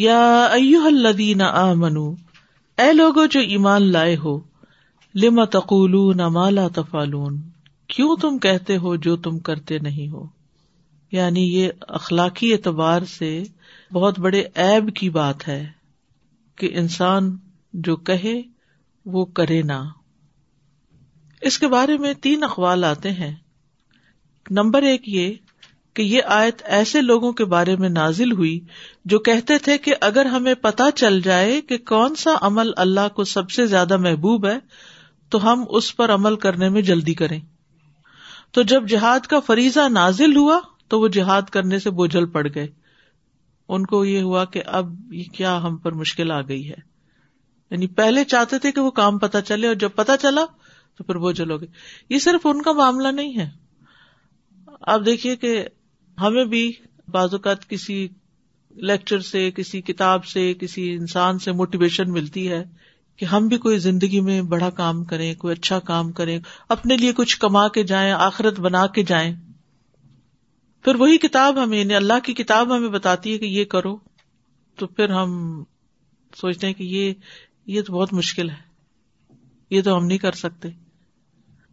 یا ایوہ الذین آمنو، اے لوگو جو ایمان لائے ہو لما تقولون ما لا تفعلون؟ کیوں تم کہتے ہو جو تم کرتے نہیں ہو؟ یعنی یہ اخلاقی اعتبار سے بہت بڑے ایب کی بات ہے کہ انسان جو کہے وہ کرے نہ۔ اس کے بارے میں تین اخوال آتے ہیں۔ نمبر ایک یہ کہ یہ آیت ایسے لوگوں کے بارے میں نازل ہوئی جو کہتے تھے کہ اگر ہمیں پتا چل جائے کہ کون سا عمل اللہ کو سب سے زیادہ محبوب ہے، تو ہم اس پر عمل کرنے میں جلدی کریں۔ تو جب جہاد کا فریضہ نازل ہوا، تو وہ جہاد کرنے سے بوجھل پڑ گئے۔ ان کو یہ ہوا کہ اب یہ کیا ہم پر مشکل آ گئی ہے۔ یعنی پہلے چاہتے تھے کہ وہ کام پتا چلے اور جب پتا چلا، تو پھر بوجھل ہو گئے۔ یہ صرف ان کا معاملہ نہیں ہے۔ آپ دیکھیے کہ ہمیں بھی بعض اوقات کسی لیکچر سے، کسی کتاب سے، کسی انسان سے موٹیویشن ملتی ہے کہ ہم بھی کوئی زندگی میں بڑا کام کریں، کوئی اچھا کام کریں، اپنے لیے کچھ کما کے جائیں، آخرت بنا کے جائیں۔ پھر وہی کتاب ہمیں یعنی اللہ کی کتاب ہمیں بتاتی ہے کہ یہ کرو۔ تو پھر ہم سوچتے ہیں کہ یہ یہ تو بہت مشکل ہے۔ یہ تو ہم نہیں کر سکتے۔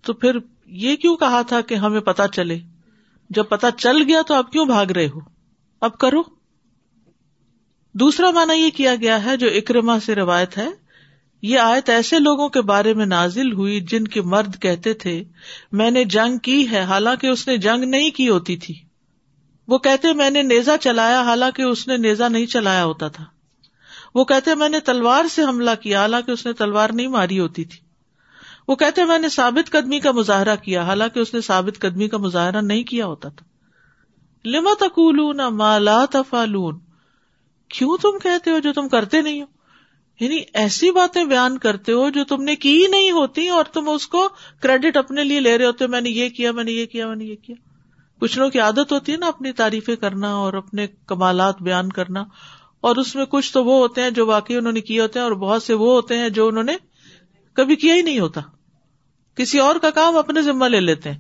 تو پھر یہ کیوں کہا تھا کہ ہمیں پتا چلے؟ جب پتا چل گیا تو اب کیوں بھاگ رہے ہو؟ اب کرو۔ دوسرا مانا یہ کیا گیا ہے جو اکرما سے روایت ہے، یہ آیت ایسے لوگوں کے بارے میں نازل ہوئی جن کے مرد کہتے تھے، میں نے جنگ کی ہے، حالانکہ اس نے جنگ نہیں کی ہوتی تھی۔ وہ کہتے، میں نے نیزا چلایا، حالانکہ اس نے نیزا نہیں چلایا ہوتا تھا۔ وہ کہتے، میں نے تلوار سے حملہ کیا، حالانکہ اس نے تلوار نہیں ماری ہوتی تھی۔ وہ کہتے میں نے ثابت قدمی کا مظاہرہ کیا، حالانکہ اس نے ثابت قدمی کا مظاہرہ نہیں کیا ہوتا تھا۔ لما تقولون ما لا تفعلون؟ کیوں تم کہتے ہو جو تم کرتے نہیں ہو؟ یعنی ایسی باتیں بیان کرتے ہو جو تم نے کی ہی نہیں ہوتی اور تم اس کو کریڈٹ اپنے لیے لے رہے ہوتے میں نے یہ کیا، میں نے یہ کیا، میں نے یہ کیا۔ کچھ لوگوں کی عادت ہوتی ہے نا اپنی تعریفیں کرنا اور اپنے کمالات بیان کرنا، اور اس میں کچھ تو وہ ہوتے ہیں جو واقعی انہوں نے کیے ہوتے ہیں اور بہت سے وہ ہوتے ہیں جو انہوں نے کبھی کیا ہی نہیں ہوتا۔ کسی اور کا کام اپنے ذمہ لے لیتے ہیں۔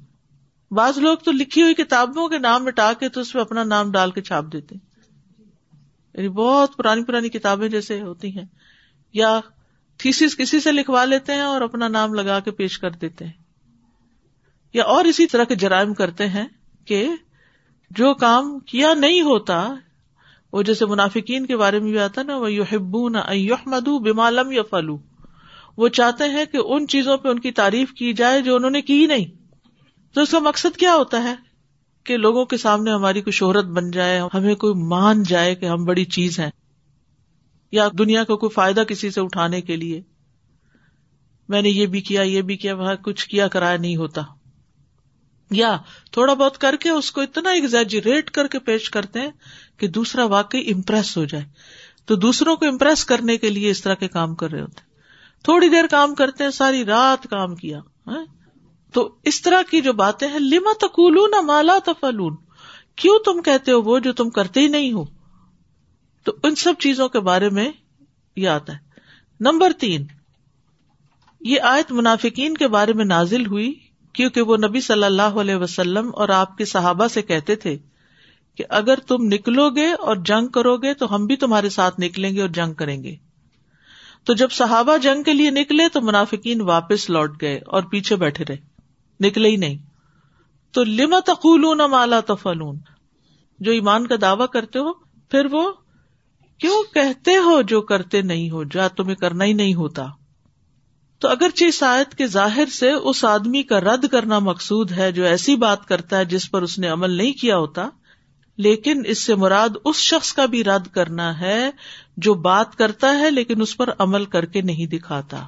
بعض لوگ تو لکھی ہوئی کتابوں کے نام مٹا کے تو اس میں اپنا نام ڈال کے چھاپ دیتے یعنی بہت پرانی پرانی کتابیں جیسے ہوتی ہیں۔ یا تھیسس کسی سے لکھوا لیتے ہیں اور اپنا نام لگا کے پیش کر دیتے ہیں۔ یا اور اسی طرح کے جرائم کرتے ہیں کہ جو کام کیا نہیں ہوتا، وہ جیسے منافقین کے بارے میں بھی آتا نا وہ یو ہبو نہ بمالم یا فلو وہ چاہتے ہیں کہ ان چیزوں پہ ان کی تعریف کی جائے جو انہوں نے کی نہیں۔ تو اس کا مقصد کیا ہوتا ہے؟ کہ لوگوں کے سامنے ہماری کوئی شہرت بن جائے، ہمیں کوئی مان جائے کہ ہم بڑی چیز ہیں، یا دنیا کو کوئی فائدہ کسی سے اٹھانے کے لیے۔ میں نے یہ بھی کیا، یہ بھی کیا، وہاں کچھ کیا کرایا نہیں ہوتا۔ یا تھوڑا بہت کر کے اس کو اتنا ایگزیجریٹ کر کے پیش کرتے ہیں کہ دوسرا واقعی امپریس ہو جائے۔ تو دوسروں کو امپریس کرنے کے لیے اس طرح کے کام کر رہے ہوتے ہیں۔ تھوڑی دیر کام کرتے ہیں، ساری رات کام کیا ہاں؟ تو اس طرح کی جو باتیں ہیں لما تکول نہ مالا تفلون کیوں تم کہتے ہو وہ جو تم کرتے ہی نہیں ہو؟ تو ان سب چیزوں کے بارے میں یہ آتا ہے۔ نمبر تین، یہ آیت منافقین کے بارے میں نازل ہوئی کیونکہ وہ نبی صلی اللہ علیہ وسلم اور آپ کے صحابہ سے کہتے تھے کہ اگر تم نکلو گے اور جنگ کرو گے تو ہم بھی تمہارے ساتھ نکلیں گے اور جنگ کریں گے۔ تو جب صحابہ جنگ کے لیے نکلے تو منافقین واپس لوٹ گئے اور پیچھے بیٹھے رہے۔ نکلے ہی نہیں۔ تو لما تقول مالا تفلون جو ایمان کا دعوی کرتے ہو، پھر وہ کیوں کہتے ہو جو کرتے نہیں ہو؟ جو تمہیں کرنا ہی نہیں ہوتا۔ تو اگر آیت کے ظاہر سے اس آدمی کا رد کرنا مقصود ہے جو ایسی بات کرتا ہے جس پر اس نے عمل نہیں کیا ہوتا لیکن اس سے مراد اس شخص کا بھی رد کرنا ہے جو بات کرتا ہے لیکن اس پر عمل کر کے نہیں دکھاتا۔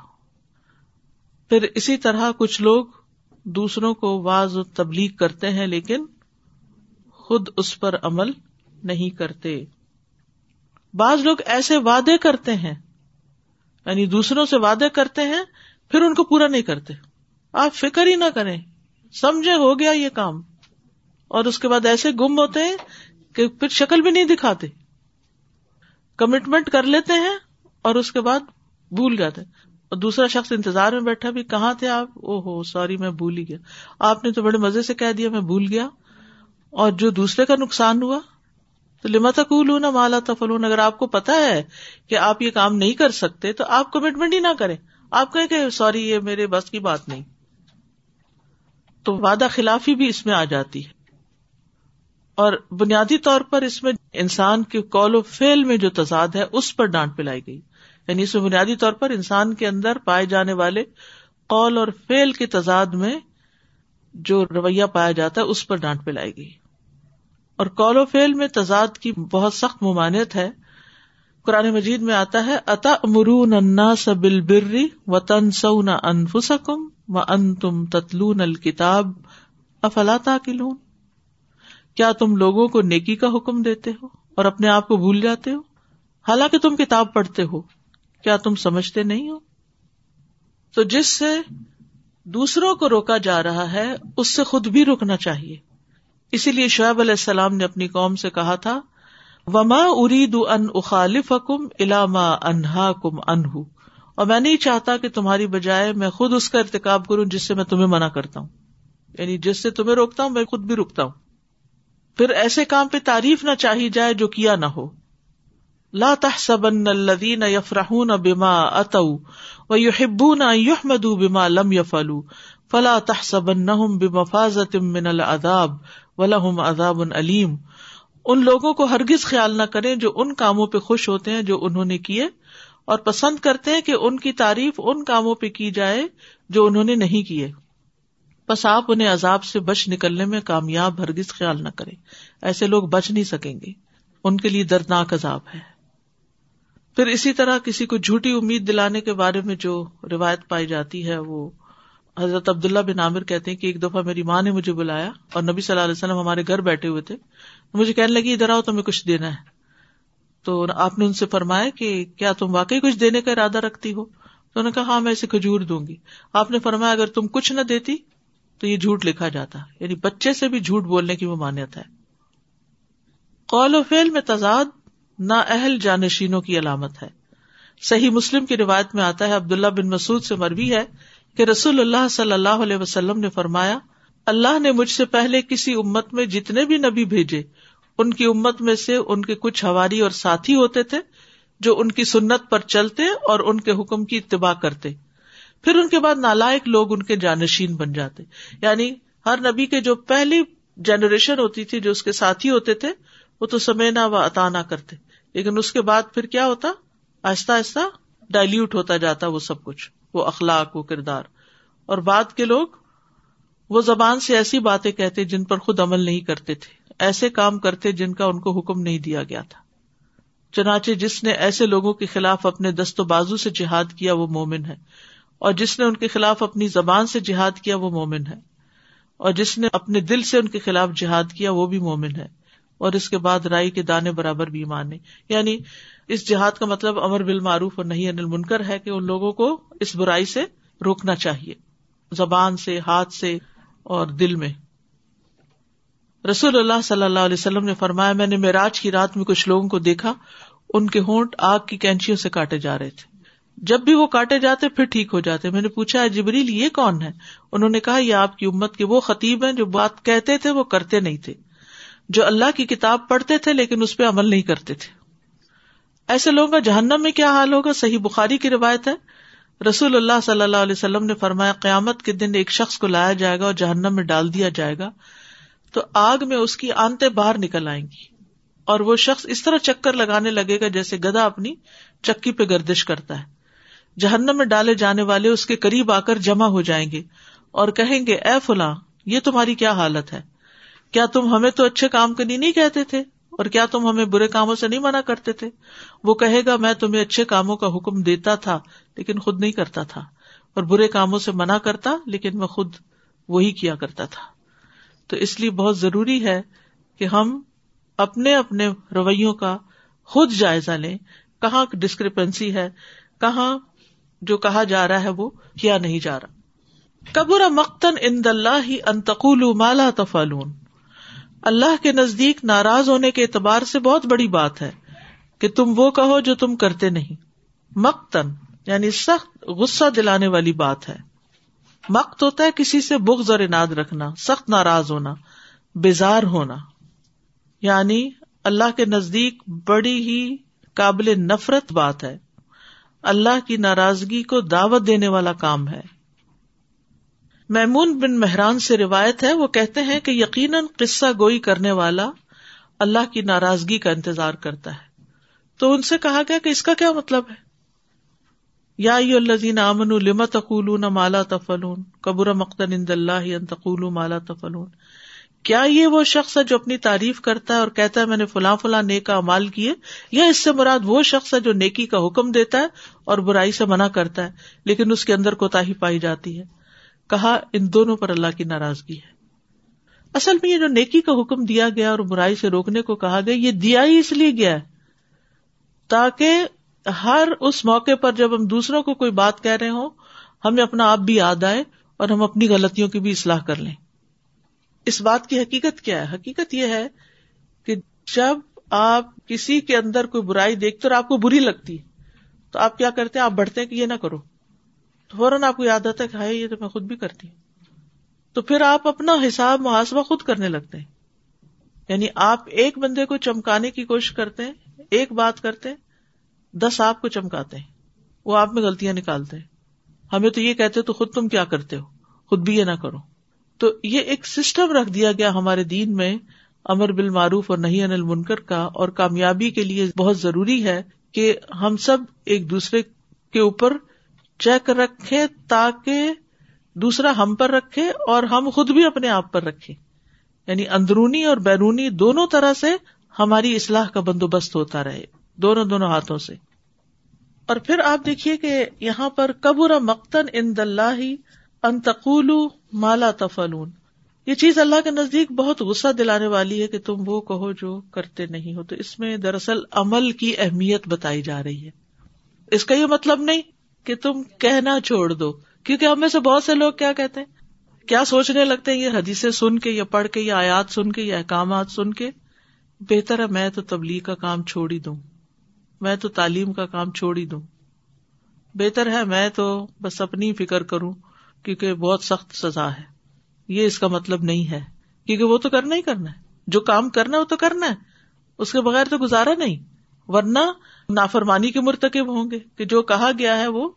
پھر اسی طرح کچھ لوگ دوسروں کو واض و تبلیغ کرتے ہیں لیکن خود اس پر عمل نہیں کرتے۔ بعض لوگ ایسے وعدے کرتے ہیں یعنی دوسروں سے وعدے کرتے ہیں، پھر ان کو پورا نہیں کرتے۔ آپ فکر ہی نہ کریں، سمجھے ہو گیا یہ کام۔ اور اس کے بعد ایسے گم ہوتے ہیں کہ پھر شکل بھی نہیں دکھاتے۔ کمٹمنٹ کر لیتے ہیں اور اس کے بعد بھول جاتے اور دوسرا شخص انتظار میں بیٹھا بھی، کہاں تھے آپ؟ او ہو سوری، میں بھول ہی گیا۔ آپ نے تو بڑے مزے سے کہہ دیا، میں بھول گیا۔ اور جو دوسرے کا نقصان ہوا، تو لما تقول مالا تفلون اگر آپ کو پتا ہے کہ آپ یہ کام نہیں کر سکتے، تو آپ کمٹمنٹ ہی نہ کریں۔ آپ کہیں کہ سوری، یہ میرے بس کی بات نہیں۔ تو وعدہ خلافی بھی اس میں آ جاتی ہے۔ اور بنیادی طور پر اس میں انسان کے کال و فیل میں جو تضاد ہے، اس پر ڈانٹ پلائی گئی۔ یعنی اس میں بنیادی طور پر انسان کے اندر پائے جانے والے قول اور فیل کے تضاد میں جو رویہ پایا جاتا ہے، اس پر ڈانٹ پلائی گئی۔ اور کال و فیل میں تضاد کی بہت سخت ممانعت ہے۔ قرآن مجید میں آتا ہے اتا مرون انا سبل بری و تن سو نہ انفسکم و ان تم تتلون الکتاب افلا کلون کیا تم لوگوں کو نیکی کا حکم دیتے ہو اور اپنے آپ کو بھول جاتے ہو؟ حالانکہ تم کتاب پڑھتے ہو، کیا تم سمجھتے نہیں ہو؟ تو جس سے دوسروں کو روکا جا رہا ہے، اس سے خود بھی روکنا چاہیے۔ اسی لیے شعیب علیہ السلام نے اپنی قوم سے کہا تھا، وما ارید ان اخالف کم علامہ انہا کم انہ اور میں نہیں چاہتا کہ تمہاری بجائے میں خود اس کا ارتقاب کروں جس سے میں تمہیں منع کرتا ہوں۔ یعنی جس سے تمہیں روکتا ہوں، میں خود بھی رکتا ہوں۔ پھر ایسے کام پہ تعریف نہ چاہی جائے جو کیا نہ ہو۔ لا تحسبن الذين يفرحون بما اتوا ويحبون ان يحمدوا بما لم يفعلوا فلا تحسبنهم بمفازة من العذاب ولهم عذاب الیم ان لوگوں کو ہرگز خیال نہ کریں جو ان کاموں پہ خوش ہوتے ہیں جو انہوں نے کیے اور پسند کرتے ہیں کہ ان کی تعریف ان کاموں پہ کی جائے جو انہوں نے نہیں کیے۔ بس آپ انہیں عذاب سے بچ نکلنے میں کامیاب ہرگز خیال نہ کریں۔ ایسے لوگ بچ نہیں سکیں گے۔ ان کے لیے دردناک عذاب ہے۔ پھر اسی طرح کسی کو جھوٹی امید دلانے کے بارے میں جو روایت پائی جاتی ہے، وہ حضرت عبداللہ بن عامر کہتے ہیں کہ ایک دفعہ میری ماں نے مجھے بلایا اور نبی صلی اللہ علیہ وسلم ہمارے گھر بیٹھے ہوئے تھے۔ مجھے کہنے لگی، ادھر آؤ، تمہیں کچھ دینا ہے۔ تو آپ نے ان سے فرمایا کہ کیا تم واقعی کچھ دینے کا ارادہ رکھتی ہو؟ تو انہوں نے کہا ہاں میں اسے کھجور دوں گی۔ آپ نے فرمایا، اگر تم کچھ نہ دیتی تو یہ جھوٹ لکھا جاتا یعنی بچے سے بھی جھوٹ بولنے کی ممانعت ہے۔ قول و فیل میں تضاد نا اہل جانشینوں کی علامت ہے۔ صحیح مسلم کی روایت میں آتا ہے، عبداللہ بن مسعود سے مربی ہے کہ رسول اللہ صلی اللہ علیہ وسلم نے فرمایا، اللہ نے مجھ سے پہلے کسی امت میں جتنے بھی نبی بھیجے، ان کی امت میں سے ان کے کچھ ہواری اور ساتھی ہوتے تھے جو ان کی سنت پر چلتے اور ان کے حکم کی اتباع کرتے۔ پھر ان کے بعد نالائک لوگ ان کے جانشین بن جاتے۔ یعنی ہر نبی کے جو پہلی جنریشن ہوتی تھی، جو اس کے ساتھی ہوتے تھے، وہ تو سمینا و نہ کرتے۔ لیکن اس کے بعد پھر کیا ہوتا؟ آہستہ آہستہ ڈائلوٹ ہوتا جاتا وہ سب کچھ، وہ اخلاق، وہ کردار۔ اور بعد کے لوگ وہ زبان سے ایسی باتیں کہتے جن پر خود عمل نہیں کرتے تھے۔ ایسے کام کرتے جن کا ان کو حکم نہیں دیا گیا تھا۔ چنانچہ جس نے ایسے لوگوں کے خلاف اپنے دست و بازو سے جہاد کیا وہ مومن ہے۔ اور جس نے ان کے خلاف اپنی زبان سے جہاد کیا وہ مومن ہے۔ اور جس نے اپنے دل سے ان کے خلاف جہاد کیا وہ بھی مومن ہے۔ اور اس کے بعد رائی کے دانے برابر بھی مانے۔ یعنی اس جہاد کا مطلب امر بال معروف اور نہیں انل منکر ہے کہ ان لوگوں کو اس برائی سے روکنا چاہیے۔ زبان سے، ہاتھ سے اور دل میں۔ رسول اللہ صلی اللہ علیہ وسلم نے فرمایا، میں نے میراج کی رات میں کچھ لوگوں کو دیکھا، ان کے ہونٹ آگ کی کینچیوں سے کاٹے جا رہے تھے۔ جب بھی وہ کاٹے جاتے پھر ٹھیک ہو جاتے۔ میں نے پوچھا جبریل، یہ کون ہے؟ انہوں نے کہا، یہ آپ کی امت کے وہ خطیب ہیں جو بات کہتے تھے، وہ کرتے نہیں تھے۔ جو اللہ کی کتاب پڑھتے تھے، لیکن اس پہ عمل نہیں کرتے تھے۔ ایسے لوگوں کا جہنم میں کیا حال ہوگا؟ صحیح بخاری کی روایت ہے۔ رسول اللہ صلی اللہ علیہ وسلم نے فرمایا، قیامت کے دن ایک شخص کو لایا جائے گا اور جہنم میں ڈال دیا جائے گا۔ تو آگ میں اس کی آنتے باہر نکل آئیں گی۔ اور وہ شخص اس طرح چکر لگانے لگے گا جیسے گدا اپنی چکی پہ گردش کرتا ہے۔ جہنم میں ڈالے جانے والے اس کے قریب آ کر جمع ہو جائیں گے اور کہیں گے، اے فلاں، یہ تمہاری کیا حالت ہے؟ کیا تم ہمیں تو اچھے کام کرنی نہیں کہتے تھے اور کیا تم ہمیں برے کاموں سے نہیں منع کرتے تھے؟ وہ کہے گا، میں تمہیں اچھے کاموں کا حکم دیتا تھا، لیکن خود نہیں کرتا تھا اور برے کاموں سے منع کرتا، لیکن میں خود وہی کیا کرتا تھا. تو اس لیے بہت ضروری ہے کہ ہم اپنے اپنے رویوں کا خود جائزہ لیں۔ کہاں ڈسکرپنسی ہے؟ کہاں جو کہا جا رہا ہے وہ کیا نہیں جا رہا۔ قبر مختن ان دلہ ہی انتقول مالا تفالون اللہ کے نزدیک ناراض ہونے کے اعتبار سے بہت بڑی بات ہے کہ تم وہ کہو جو تم کرتے نہیں۔ مقتن یعنی سخت غصہ دلانے والی بات ہے۔ مقت ہوتا ہے کسی سے بغض اور اناد رکھنا، سخت ناراض ہونا، بیزار ہونا۔ یعنی اللہ کے نزدیک بڑی ہی قابل نفرت بات ہے۔ اللہ کی ناراضگی کو دعوت دینے والا کام ہے۔ میمون بن مہران سے روایت ہے، وہ کہتے ہیں کہ یقیناً قصہ گوئی کرنے والا اللہ کی ناراضگی کا انتظار کرتا ہے۔ تو ان سے کہا گیا کہ اس کا کیا مطلب ہے؟ یا الزین امن لما تقول مالا تفلون قبر مقدن اند اللہ تقول مالا تفلون کیا یہ وہ شخص ہے جو اپنی تعریف کرتا ہے اور کہتا ہے میں نے فلاں فلاں نیک امال کیے؟ یا اس سے مراد وہ شخص ہے جو نیکی کا حکم دیتا ہے اور برائی سے منع کرتا ہے، لیکن اس کے اندر کوتا ہی پائی جاتی ہے۔ کہا، ان دونوں پر اللہ کی ناراضگی ہے۔ اصل میں یہ جو نیکی کا حکم دیا گیا اور برائی سے روکنے کو کہا گیا، یہ دیا ہی اس لیے گیا ہے۔ تاکہ ہر اس موقع پر جب ہم دوسروں کو کوئی بات کہہ رہے ہوں، ہمیں اپنا آپ بھی یاد آئے اور ہم اپنی غلطیوں کی بھی اصلاح کر لیں۔ اس بات کی حقیقت کیا ہے؟ حقیقت یہ ہے کہ جب آپ کسی کے اندر کوئی برائی دیکھتے اور آپ کو بری لگتی، تو آپ کیا کرتے ہیں؟ آپ بڑھتے ہیں کہ یہ نہ کرو۔ تو فوراً آپ کو یاد آتا ہے کہ ہائی یہ تو میں خود بھی کرتی۔ ہوں تو پھر آپ اپنا حساب، محاسبہ خود کرنے لگتے ہیں۔ یعنی آپ ایک بندے کو چمکانے کی کوشش کرتے ہیں، ایک بات کرتے دس آپ کو چمکاتے ہیں۔ وہ آپ میں غلطیاں نکالتے ہیں۔ ہمیں تو یہ کہتے تو خود تم کیا کرتے ہو؟ خود بھی یہ نہ کرو۔ تو یہ ایک سسٹم رکھ دیا گیا ہمارے دین میں، امر بال معروف اور نہیں انل منکر کا، اور کامیابی کے لیے بہت ضروری ہے کہ ہم سب ایک دوسرے کے اوپر چیک رکھے تاکہ دوسرا ہم پر رکھے اور ہم خود بھی اپنے آپ پر رکھے یعنی اندرونی اور بیرونی دونوں طرح سے ہماری اصلاح کا بندوبست ہوتا رہے، دونوں دونوں ہاتھوں سے۔ اور پھر آپ دیکھیے کہ یہاں پر قبر مقتن ان دلہ انتقول مالا تفلون یہ چیز اللہ کے نزدیک بہت غصہ دلانے والی ہے کہ تم وہ کہو جو کرتے نہیں ہو۔ تو اس میں دراصل عمل کی اہمیت بتائی جا رہی ہے۔ اس کا یہ مطلب نہیں کہ تم کہنا چھوڑ دو۔ کیونکہ ہم میں سے بہت سے لوگ کیا کہتے ہیں؟ کیا سوچنے لگتے ہیں یہ حدیثیں سن کے یا پڑھ کے یا آیات سن کے یا احکامات سن کے؟ بہتر ہے میں تو تبلیغ کا کام چھوڑ ہی دوں۔ میں تو تعلیم کا کام چھوڑ ہی دوں۔ بہتر ہے میں تو بس اپنی فکر کروں۔ کیونکہ بہت سخت سزا ہے۔ یہ اس کا مطلب نہیں ہے۔ کیونکہ وہ تو کرنا ہی کرنا ہے۔ جو کام کرنا ہے وہ تو کرنا ہے۔ اس کے بغیر تو گزارا نہیں۔ ورنہ نافرمانی کے مرتکب ہوں گے کہ جو کہا گیا ہے وہ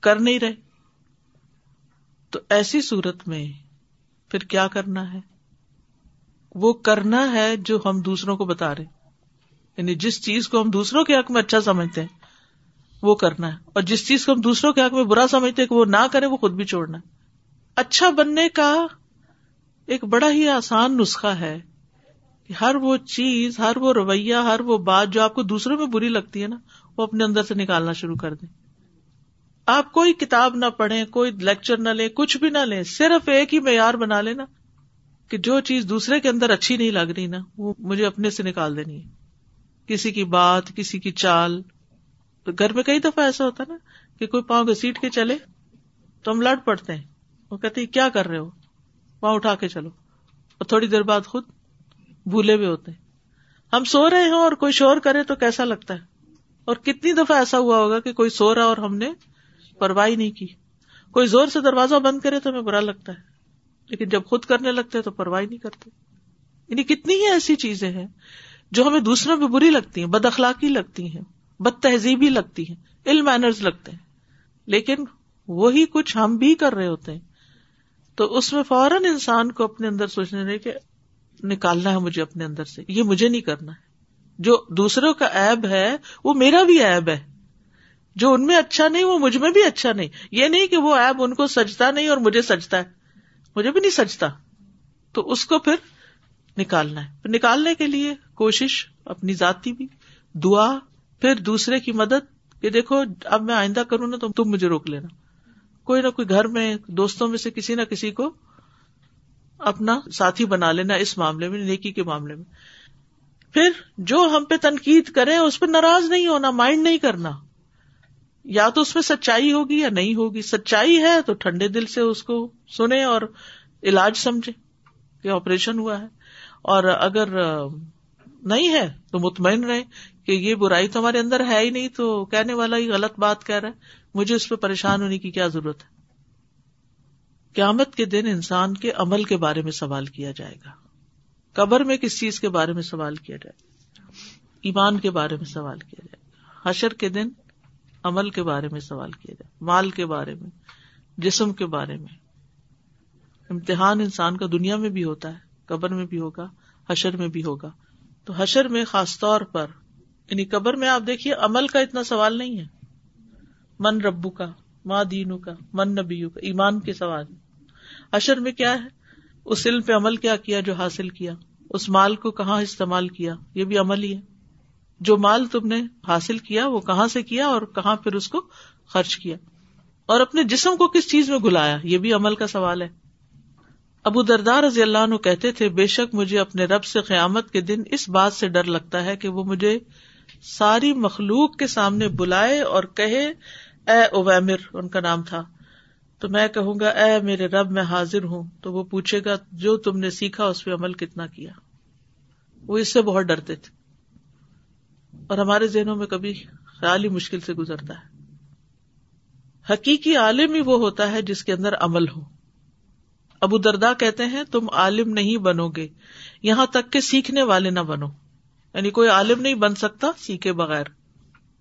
کر نہیں رہے۔ تو ایسی صورت میں پھر کیا کرنا ہے؟ وہ کرنا ہے جو ہم دوسروں کو بتا رہے یعنی جس چیز کو ہم دوسروں کے حق میں اچھا سمجھتے ہیں وہ کرنا ہے۔ اور جس چیز کو ہم دوسروں کے حق میں برا سمجھتے کہ وہ نہ کرے، وہ خود بھی چھوڑنا ہے۔ اچھا بننے کا ایک بڑا ہی آسان نسخہ ہے کہ ہر وہ چیز، ہر وہ رویہ، ہر وہ بات جو آپ کو دوسروں میں بری لگتی ہے نا، وہ اپنے اندر سے نکالنا شروع کر دیں۔ آپ کوئی کتاب نہ پڑھیں، کوئی لیکچر نہ لیں، کچھ بھی نہ لیں، صرف ایک ہی معیار بنا لینا کہ جو چیز دوسرے کے اندر اچھی نہیں لگ رہی نا، وہ مجھے اپنے سے نکال دینی ہے۔ کسی کی بات، کسی کی چال تو گھر میں کئی دفعہ ایسا ہوتا نا کہ کوئی پاؤں گھسیٹ کے چلے تو ہم لڑ پڑتے ہیں۔ وہ کہتے کیا کر رہے ہو؟ پاؤں اٹھا کے چلو۔ اور تھوڑی دیر بعد خود بھولے ہوئے ہوتے ہیں۔ ہم سو رہے ہوں اور کوئی شور کرے تو کیسا لگتا ہے؟ اور کتنی دفعہ ایسا ہوا ہوگا کہ کوئی سو رہا اور ہم نے پرواہ نہیں کی۔ کوئی زور سے دروازہ بند کرے تو ہمیں برا لگتا ہے۔ لیکن جب خود کرنے لگتے تو پرواہ نہیں کرتے۔ یعنی کتنی ہی ایسی چیزیں ہیں جو ہمیں دوسروں میں بری لگتی ہیں، بد اخلاقی لگتی ہیں۔ بد تہذیبی لگتی ہے ال مینرز لگتے ہیں۔ لیکن وہی کچھ ہم بھی کر رہے ہوتے ہیں۔ تو اس میں فوراً انسان کو اپنے اندر سوچنے رہے کہ نکالنا ہے مجھے اپنے اندر سے، یہ مجھے نہیں کرنا ہے۔ جو دوسروں کا ایب ہے، وہ میرا بھی ایب ہے۔ جو ان میں اچھا نہیں، وہ مجھ میں بھی اچھا نہیں۔ یہ نہیں کہ وہ ایب ان کو سجتا نہیں اور مجھے سجتا ہے۔ مجھے بھی نہیں سجتا۔ تو اس کو پھر نکالنا ہے۔ نکالنے کے لیے کوشش اپنی ذاتی بھی، دعا پھر دوسرے کی مدد کہ دیکھو، اب میں آئندہ کروں نا تو تم مجھے روک لینا۔ کوئی نہ کوئی گھر میں، دوستوں میں سے کسی نہ کسی کو اپنا ساتھی بنا لینا اس معاملے میں، نیکی کے معاملے میں۔ پھر جو ہم پہ تنقید کرے اس پہ ناراض نہیں ہونا، مائنڈ نہیں کرنا۔ یا تو اس میں سچائی ہوگی یا نہیں ہوگی۔ سچائی ہے تو ٹھنڈے دل سے اس کو سنے اور علاج سمجھے کہ آپریشن ہوا ہے۔ اور اگر نہیں ہے تو مطمئن رہے کہ یہ برائی تو ہمارے اندر ہے ہی نہیں تو کہنے والا ہی غلط بات کہہ رہا ہے۔ مجھے اس پہ پریشان ہونے کی کیا ضرورت ہے؟ قیامت کے دن انسان کے عمل کے بارے میں سوال کیا جائے گا۔ قبر میں کس چیز کے بارے میں سوال کیا جائے گا؟ ایمان کے بارے میں سوال کیا جائے گا۔ حشر کے دن عمل کے بارے میں سوال کیا جائے مال کے بارے میں، جسم کے بارے میں۔ امتحان انسان کا دنیا میں بھی ہوتا ہے، قبر میں بھی ہوگا، حشر میں بھی ہوگا۔ تو حشر میں خاص طور پر یعنی قبر میں آپ دیکھیے عمل کا اتنا سوال نہیں ہے۔ من ربو کا ماں دینو کا من نبیو کا ایمان کے سوال۔ حشر میں کیا ہے؟ اس علم پہ عمل کیا کیا جو حاصل کیا؟ اس مال کو کہاں استعمال کیا؟ یہ بھی عمل ہی ہے۔ جو مال تم نے حاصل کیا، وہ کہاں سے کیا اور کہاں پھر اس کو خرچ کیا؟ اور اپنے جسم کو کس چیز میں گلایا یہ بھی عمل کا سوال ہے۔ ابو دردار رضی اللہ عنہ کہتے تھے، بے شک مجھے اپنے رب سے قیامت کے دن اس بات سے ڈر لگتا ہے کہ وہ مجھے ساری مخلوق کے سامنے بلائے اور کہے، اے اویمر، ان کا نام تھا۔ تو میں کہوں گا، اے میرے رب، میں حاضر ہوں۔ تو وہ پوچھے گا، جو تم نے سیکھا، اس پہ عمل کتنا کیا؟ وہ اس سے بہت ڈرتے تھے۔ اور ہمارے ذہنوں میں کبھی خیال ہی مشکل سے گزرتا ہے۔ حقیقی عالم ہی وہ ہوتا ہے جس کے اندر عمل ہو۔ ابو دردا کہتے ہیں، تم عالم نہیں بنو گے، یہاں تک کہ سیکھنے والے نہ بنو۔ یعنی کوئی عالم نہیں بن سکتا سیکھے بغیر۔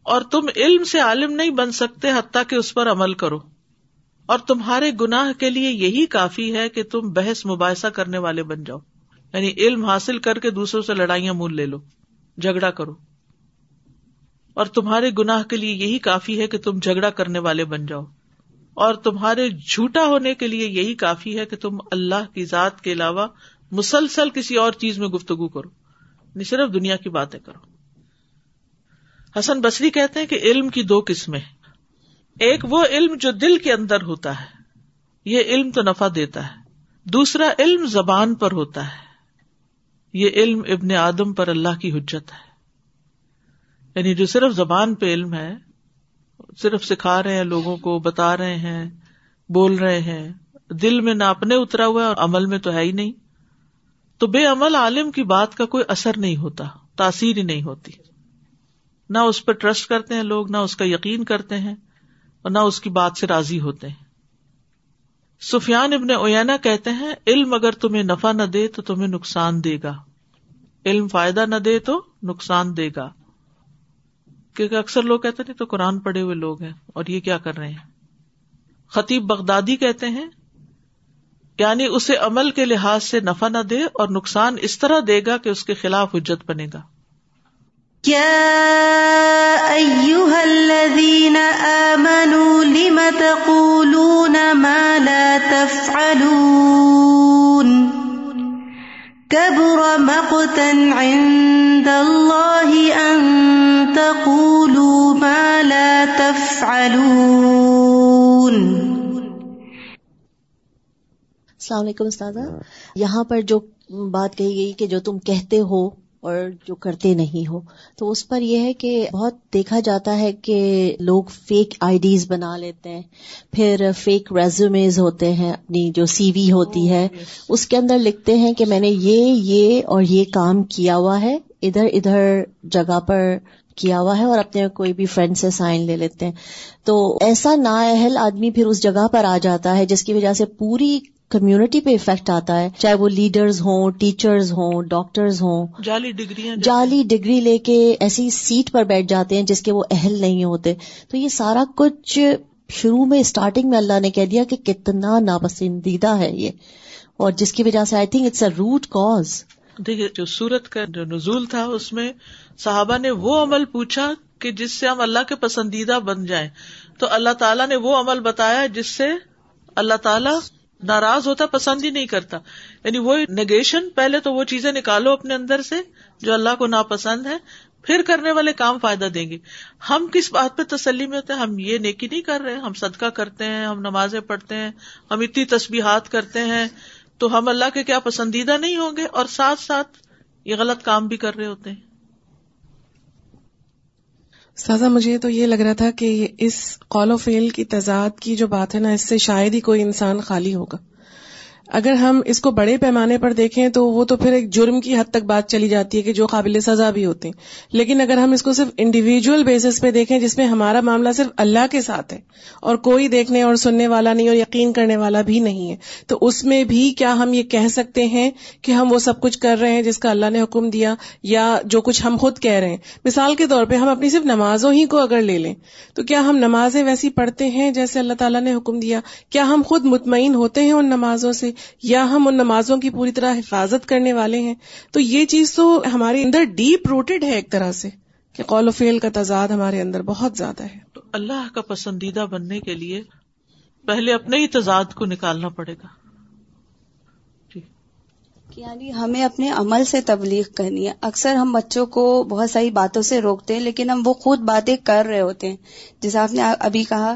اور تم علم سے عالم نہیں بن سکتے حتیٰ کہ اس پر عمل کرو۔ اور تمہارے گناہ کے لیے یہی کافی ہے کہ تم بحث مباحثہ کرنے والے بن جاؤ۔ یعنی علم حاصل کر کے دوسروں سے لڑائیاں مول لے لو۔ جھگڑا کرو۔ اور تمہارے گناہ کے لیے یہی کافی ہے کہ تم جھگڑا کرنے والے بن جاؤ۔ اور تمہارے جھوٹا ہونے کے لیے یہی کافی ہے کہ تم اللہ کی ذات کے علاوہ مسلسل کسی اور چیز میں گفتگو کرو۔ صرف دنیا کی باتیں کرو۔ حسن بصری کہتے ہیں کہ علم کی دو قسمیں ایک وہ علم جو دل کے اندر ہوتا ہے، یہ علم تو نفع دیتا ہے۔ دوسرا علم زبان پر ہوتا ہے۔ یہ علم ابن آدم پر اللہ کی حجت ہے۔ یعنی جو صرف زبان پہ علم ہے، صرف سکھا رہے ہیں، لوگوں کو بتا رہے ہیں، بول رہے ہیں۔ دل میں نہ اپنے اترا ہوا ہے اور عمل میں تو ہے ہی نہیں۔ تو بے عمل عالم کی بات کا کوئی اثر نہیں ہوتا، تاثیر ہی نہیں ہوتی۔ نہ اس پہ ٹرسٹ کرتے ہیں لوگ، نہ اس کا یقین کرتے ہیں اور نہ اس کی بات سے راضی ہوتے ہیں۔ سفیان ابن اوینا کہتے ہیں، علم اگر تمہیں نفع نہ دے تو تمہیں نقصان دے گا۔ علم فائدہ نہ دے تو نقصان دے گا۔ کیونکہ اکثر لوگ کہتے ہیں تو قرآن پڑھے ہوئے لوگ ہیں اور یہ کیا کر رہے ہیں؟ خطیب بغدادی کہتے ہیں یعنی اسے عمل کے لحاظ سے نفع نہ دے اور نقصان اس طرح دے گا کہ اس کے خلاف حجت بنے گا۔ عند تقولوا ما لا تفعلون۔ السلام علیکم استاد یہاں پر جو بات کہی گئی کہ جو تم کہتے ہو اور جو کرتے نہیں ہو تو اس پر یہ ہے کہ بہت دیکھا جاتا ہے کہ لوگ فیک آئی ڈیز بنا لیتے ہیں پھر فیک ریزومیز ہوتے ہیں اپنی جو سی وی ہوتی ہے اس کے اندر لکھتے ہیں کہ میں نے یہ یہ اور یہ کام کیا ہوا ہے ادھر ادھر جگہ پر کیا ہوا ہے اور اپنے کوئی بھی فرینڈ سے سائن لے لیتے ہیں۔ تو ایسا نا اہل آدمی پھر اس جگہ پر آ جاتا ہے جس کی وجہ سے پوری کمیونٹی پہ افیکٹ آتا ہے۔ چاہے وہ لیڈرز ہوں ٹیچرز ہوں ڈاکٹرز ہوں۔ جعلی ڈگری جعلی ڈگری لے کے ایسی سیٹ پر بیٹھ جاتے ہیں جس کے وہ اہل نہیں ہوتے۔ تو یہ سارا کچھ شروع میں اسٹارٹنگ میں اللہ نے کہہ دیا کہ کتنا ناپسندیدہ ہے یہ۔ اور جس کی وجہ سے I think it's a root cause دیکھیے جو سورت کا جو نزول تھا اس میں صحابہ نے وہ عمل پوچھا کہ جس سے ہم اللہ کے پسندیدہ بن جائیں۔ تو اللہ تعالیٰ نے وہ عمل بتایا جس سے اللہ تعالیٰ ناراض ہوتا، پسند ہی نہیں کرتا۔ یعنی وہ نگیشن پہلے تو وہ چیزیں نکالو اپنے اندر سے جو اللہ کو ناپسند ہے پھر کرنے والے کام فائدہ دیں گے۔ ہم کس بات پہ تسلی میں ہوتے ہیں؟ ہم یہ نیکی نہیں کر رہے، ہم صدقہ کرتے ہیں، ہم نمازیں پڑھتے ہیں، ہم اتنی تسبیحات کرتے ہیں۔ تو ہم اللہ کے کیا پسندیدہ نہیں ہوں گے؟ اور ساتھ ساتھ یہ غلط کام بھی کر رہے ہوتے ہیں۔ سازا، مجھے تو یہ لگ رہا تھا کہ اس قول و فیل کی تضاد کی جو بات ہے نا، اس سے شاید ہی کوئی انسان خالی ہوگا۔ اگر ہم اس کو بڑے پیمانے پر دیکھیں تو وہ تو پھر ایک جرم کی حد تک بات چلی جاتی ہے کہ جو قابل سزا بھی ہوتے ہیں۔ لیکن اگر ہم اس کو صرف انڈیویجل بیسس پہ دیکھیں جس میں ہمارا معاملہ صرف اللہ کے ساتھ ہے اور کوئی دیکھنے اور سننے والا نہیں اور یقین کرنے والا بھی نہیں ہے، تو اس میں بھی کیا ہم یہ کہہ سکتے ہیں کہ ہم وہ سب کچھ کر رہے ہیں جس کا اللہ نے حکم دیا یا جو کچھ ہم خود کہہ رہے ہیں؟ مثال کے طور پہ ہم اپنی صرف نمازوں ہی کو اگر لے لیں، تو کیا ہم نمازیں ویسی پڑھتے ہیں جیسے اللہ تعالیٰ نے حکم دیا؟ کیا ہم خود مطمئن ہوتے ہیں ان نمازوں سے؟ یا ہم ان نمازوں کی پوری طرح حفاظت کرنے والے ہیں، تو یہ چیز تو ہمارے اندر ڈیپ روٹیڈ ہے ایک طرح سے کہ قول و فیل کا تضاد ہمارے اندر بہت زیادہ ہے۔ تو اللہ کا پسندیدہ بننے کے لیے پہلے اپنے ہی تضاد کو نکالنا پڑے گا۔ یعنی ہمیں اپنے عمل سے تبلیغ کرنی ہے۔ اکثر ہم بچوں کو بہت ساری باتوں سے روکتے ہیں، لیکن ہم وہ خود باتیں کر رہے ہوتے ہیں۔ جیسے آپ نے ابھی کہا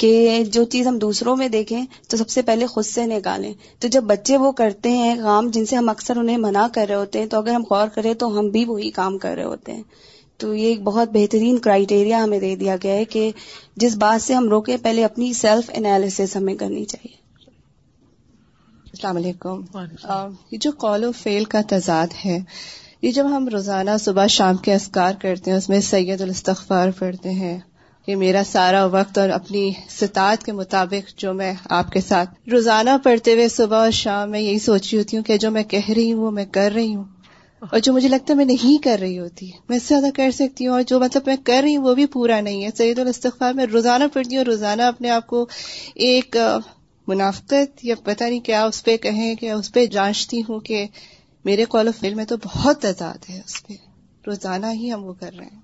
کہ جو چیز ہم دوسروں میں دیکھیں تو سب سے پہلے خود سے نکالیں۔ تو جب بچے وہ کرتے ہیں کام جن سے ہم اکثر انہیں منع کر رہے ہوتے ہیں، تو اگر ہم غور کریں تو ہم بھی وہی کام کر رہے ہوتے ہیں۔ تو یہ ایک بہت بہترین کرائیٹیریا ہمیں دے دیا گیا ہے کہ جس بات سے ہم روکے پہلے اپنی سیلف انالیس ہمیں کرنی چاہیے۔ السلام علیکم. یہ جو قول و فیل کا تضاد ہے یہ جب ہم روزانہ صبح شام کے اسکار کرتے ہیں اس میں سید الاستغفار پڑھتے ہیں کہ میرا سارا وقت اور اپنی ستاعت کے مطابق جو میں آپ کے ساتھ روزانہ پڑھتے ہوئے صبح اور شام میں یہی سوچ رہی ہوتی ہوں کہ جو میں کہہ رہی ہوں وہ میں کر رہی ہوں۔ اور جو مجھے لگتا ہے میں نہیں کر رہی ہوتی میں اس سے زیادہ کر سکتی ہوں اور جو مطلب میں کر رہی ہوں وہ بھی پورا نہیں ہے۔ سعید الاستغفار میں روزانہ پڑھتی ہوں روزانہ اپنے آپ کو ایک منافقت یا پتہ نہیں کیا اس پہ کہیں کہ اس پہ جانچتی ہوں کہ میرے قول و فیل میں تو بہت تعداد ہے اس پہ۔ روزانہ ہی ہم وہ کر رہے ہیں۔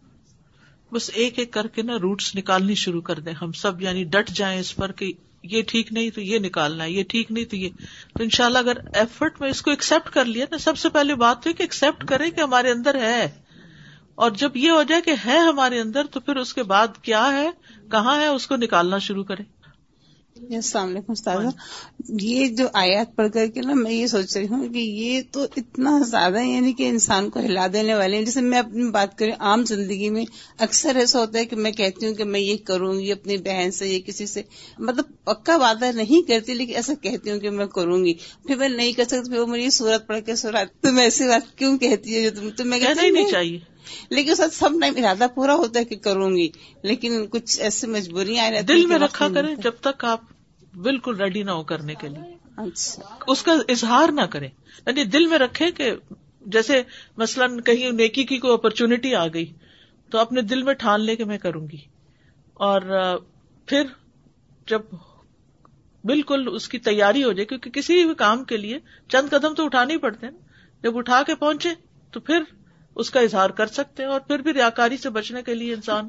بس ایک ایک کر کے نا روٹس نکالنی شروع کر دیں ہم سب یعنی ڈٹ جائیں اس پر کہ یہ ٹھیک نہیں تو یہ نکالنا ہے، یہ ٹھیک نہیں تو یہ۔ تو ان شاء اللہ اگر ایفرٹ میں اس کو ایکسپٹ کر لیا نا، سب سے پہلے بات تو کہ ایکسپٹ کریں کہ ہمارے اندر ہے۔ اور جب یہ ہو جائے کہ ہے ہمارے اندر تو پھر اس کے بعد کیا ہے، کہاں ہے، اس کو نکالنا شروع کریں۔ السلام علیکم استاد یہ جو آیات پڑھ کر کے نا میں یہ سوچ رہی ہوں کہ یہ تو اتنا زیادہ یعنی کہ انسان کو ہلا دینے والے ہیں۔ جیسے میں اپنی بات کروں عام زندگی میں اکثر ایسا ہوتا ہے کہ میں کہتی ہوں کہ میں یہ کروں گی اپنی بہن سے یا کسی سے۔ مطلب پکا وعدہ نہیں کرتی لیکن ایسا کہتی ہوں کہ میں کروں گی۔ پھر میں نہیں کر سکتی پھر وہ مجھے صورت پڑھ کے سورت تو میں ایسی بات کیوں کہتی میں کہنا ہی نہیں چاہیے۔ لیکن سب سب ٹائم ارادہ پورا ہوتا ہے کہ کروں گی لیکن کچھ ایسی مجبوریاں دل میں رکھا کریں جب تک آپ بالکل ریڈی نہ ہو کرنے کے لیے۔ اچھا۔ اس کا اظہار نہ کرے یعنی دل میں رکھے کہ جیسے مثلاً کہیں نیکی کی کوئی اپرچونٹی آ گئی تو اپنے دل میں ٹھان لے کے میں کروں گی۔ اور پھر جب بالکل اس کی تیاری ہو جائے کیونکہ کسی بھی کام کے لیے چند قدم تو اٹھانے ہی پڑتے ہیں جب اٹھا کے پہنچے تو پھر اس کا اظہار کر سکتے ہیں اور پھر بھی ریاکاری سے بچنے کے لیے انسان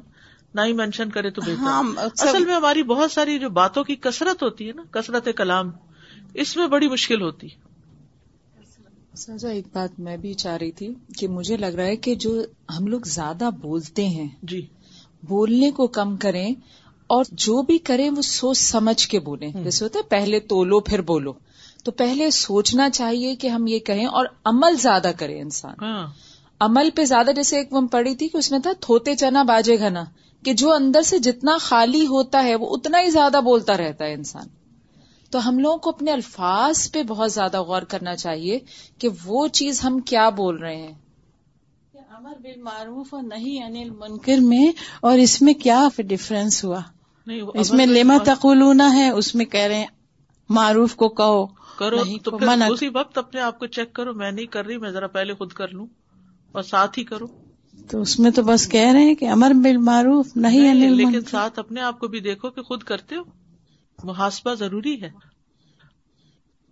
نہ ہی مینشن کرے تو بہتر ہاں اصل میں ہماری بہت ساری جو باتوں کی کثرت ہوتی ہے نا کثرت کلام اس میں بڑی مشکل ہوتی۔ سزا ایک بات میں بھی چاہ رہی تھی کہ مجھے لگ رہا ہے کہ جو ہم لوگ زیادہ بولتے ہیں جی۔ بولنے کو کم کریں اور جو بھی کریں وہ سوچ سمجھ کے بولیں۔ جیسے ہوتا ہے پہلے تولو پھر بولو۔ تو پہلے سوچنا چاہیے کہ ہم یہ کہیں اور عمل زیادہ کرے انسان۔ ہاں۔ عمل پہ زیادہ جیسے ایک پڑھی تھی کہ اس میں تھا تھوتے چنا باجے گھنا کہ جو اندر سے جتنا خالی ہوتا ہے وہ اتنا ہی زیادہ بولتا رہتا ہے انسان۔ تو ہم لوگوں کو اپنے الفاظ پہ بہت زیادہ غور کرنا چاہیے کہ وہ چیز ہم کیا بول رہے ہیں۔ امر بال معروف اور نہیں انل منکر میں اور اس میں کیا ڈفرینس ہوا؟ اس میں لیما تقولونا ہے اس میں کہہ رہے ہیں معروف کو کہو کرو تو اسی وقت اپنے آپ کو چیک کرو میں نہیں کر رہی میں ذرا پہلے خود کر لوں۔ اور ساتھ ہی کرو۔ تو اس میں تو بس کہہ رہے ہیں کہ امر بال معروف نہیں لیکن ساتھ اپنے آپ کو بھی دیکھو کہ خود کرتے ہو۔ محاسبہ ضروری ہے۔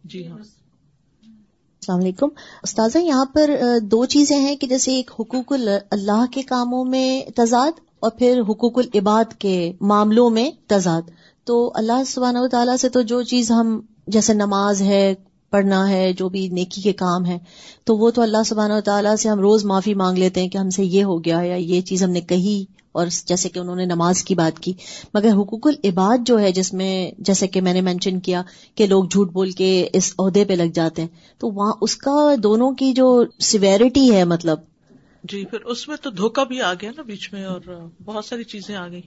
جی ہاں۔ السلام علیکم۔ استاذہ یہاں پر دو چیزیں ہیں کہ جیسے ایک حقوق اللہ کے کاموں میں تضاد اور پھر حقوق العباد کے معاملوں میں تضاد۔ تو اللہ سبحانہ و تعالیٰ سے تو جو چیز ہم جیسے نماز ہے پڑھنا ہے، جو بھی نیکی کے کام ہے تو وہ تو اللہ سبحانہ و تعالیٰ سے ہم روز معافی مانگ لیتے ہیں کہ ہم سے یہ ہو گیا یا یہ چیز ہم نے کہی اور جیسے کہ انہوں نے نماز کی بات کی۔ مگر حقوق العباد جو ہے، جس میں جیسے کہ میں نے مینشن کیا کہ لوگ جھوٹ بول کے اس عہدے پہ لگ جاتے ہیں، تو وہاں اس کا دونوں کی جو سیویرٹی ہے مطلب۔ جی پھر اس میں تو دھوکا بھی آ گیا نا بیچ میں اور بہت ساری چیزیں آ گئی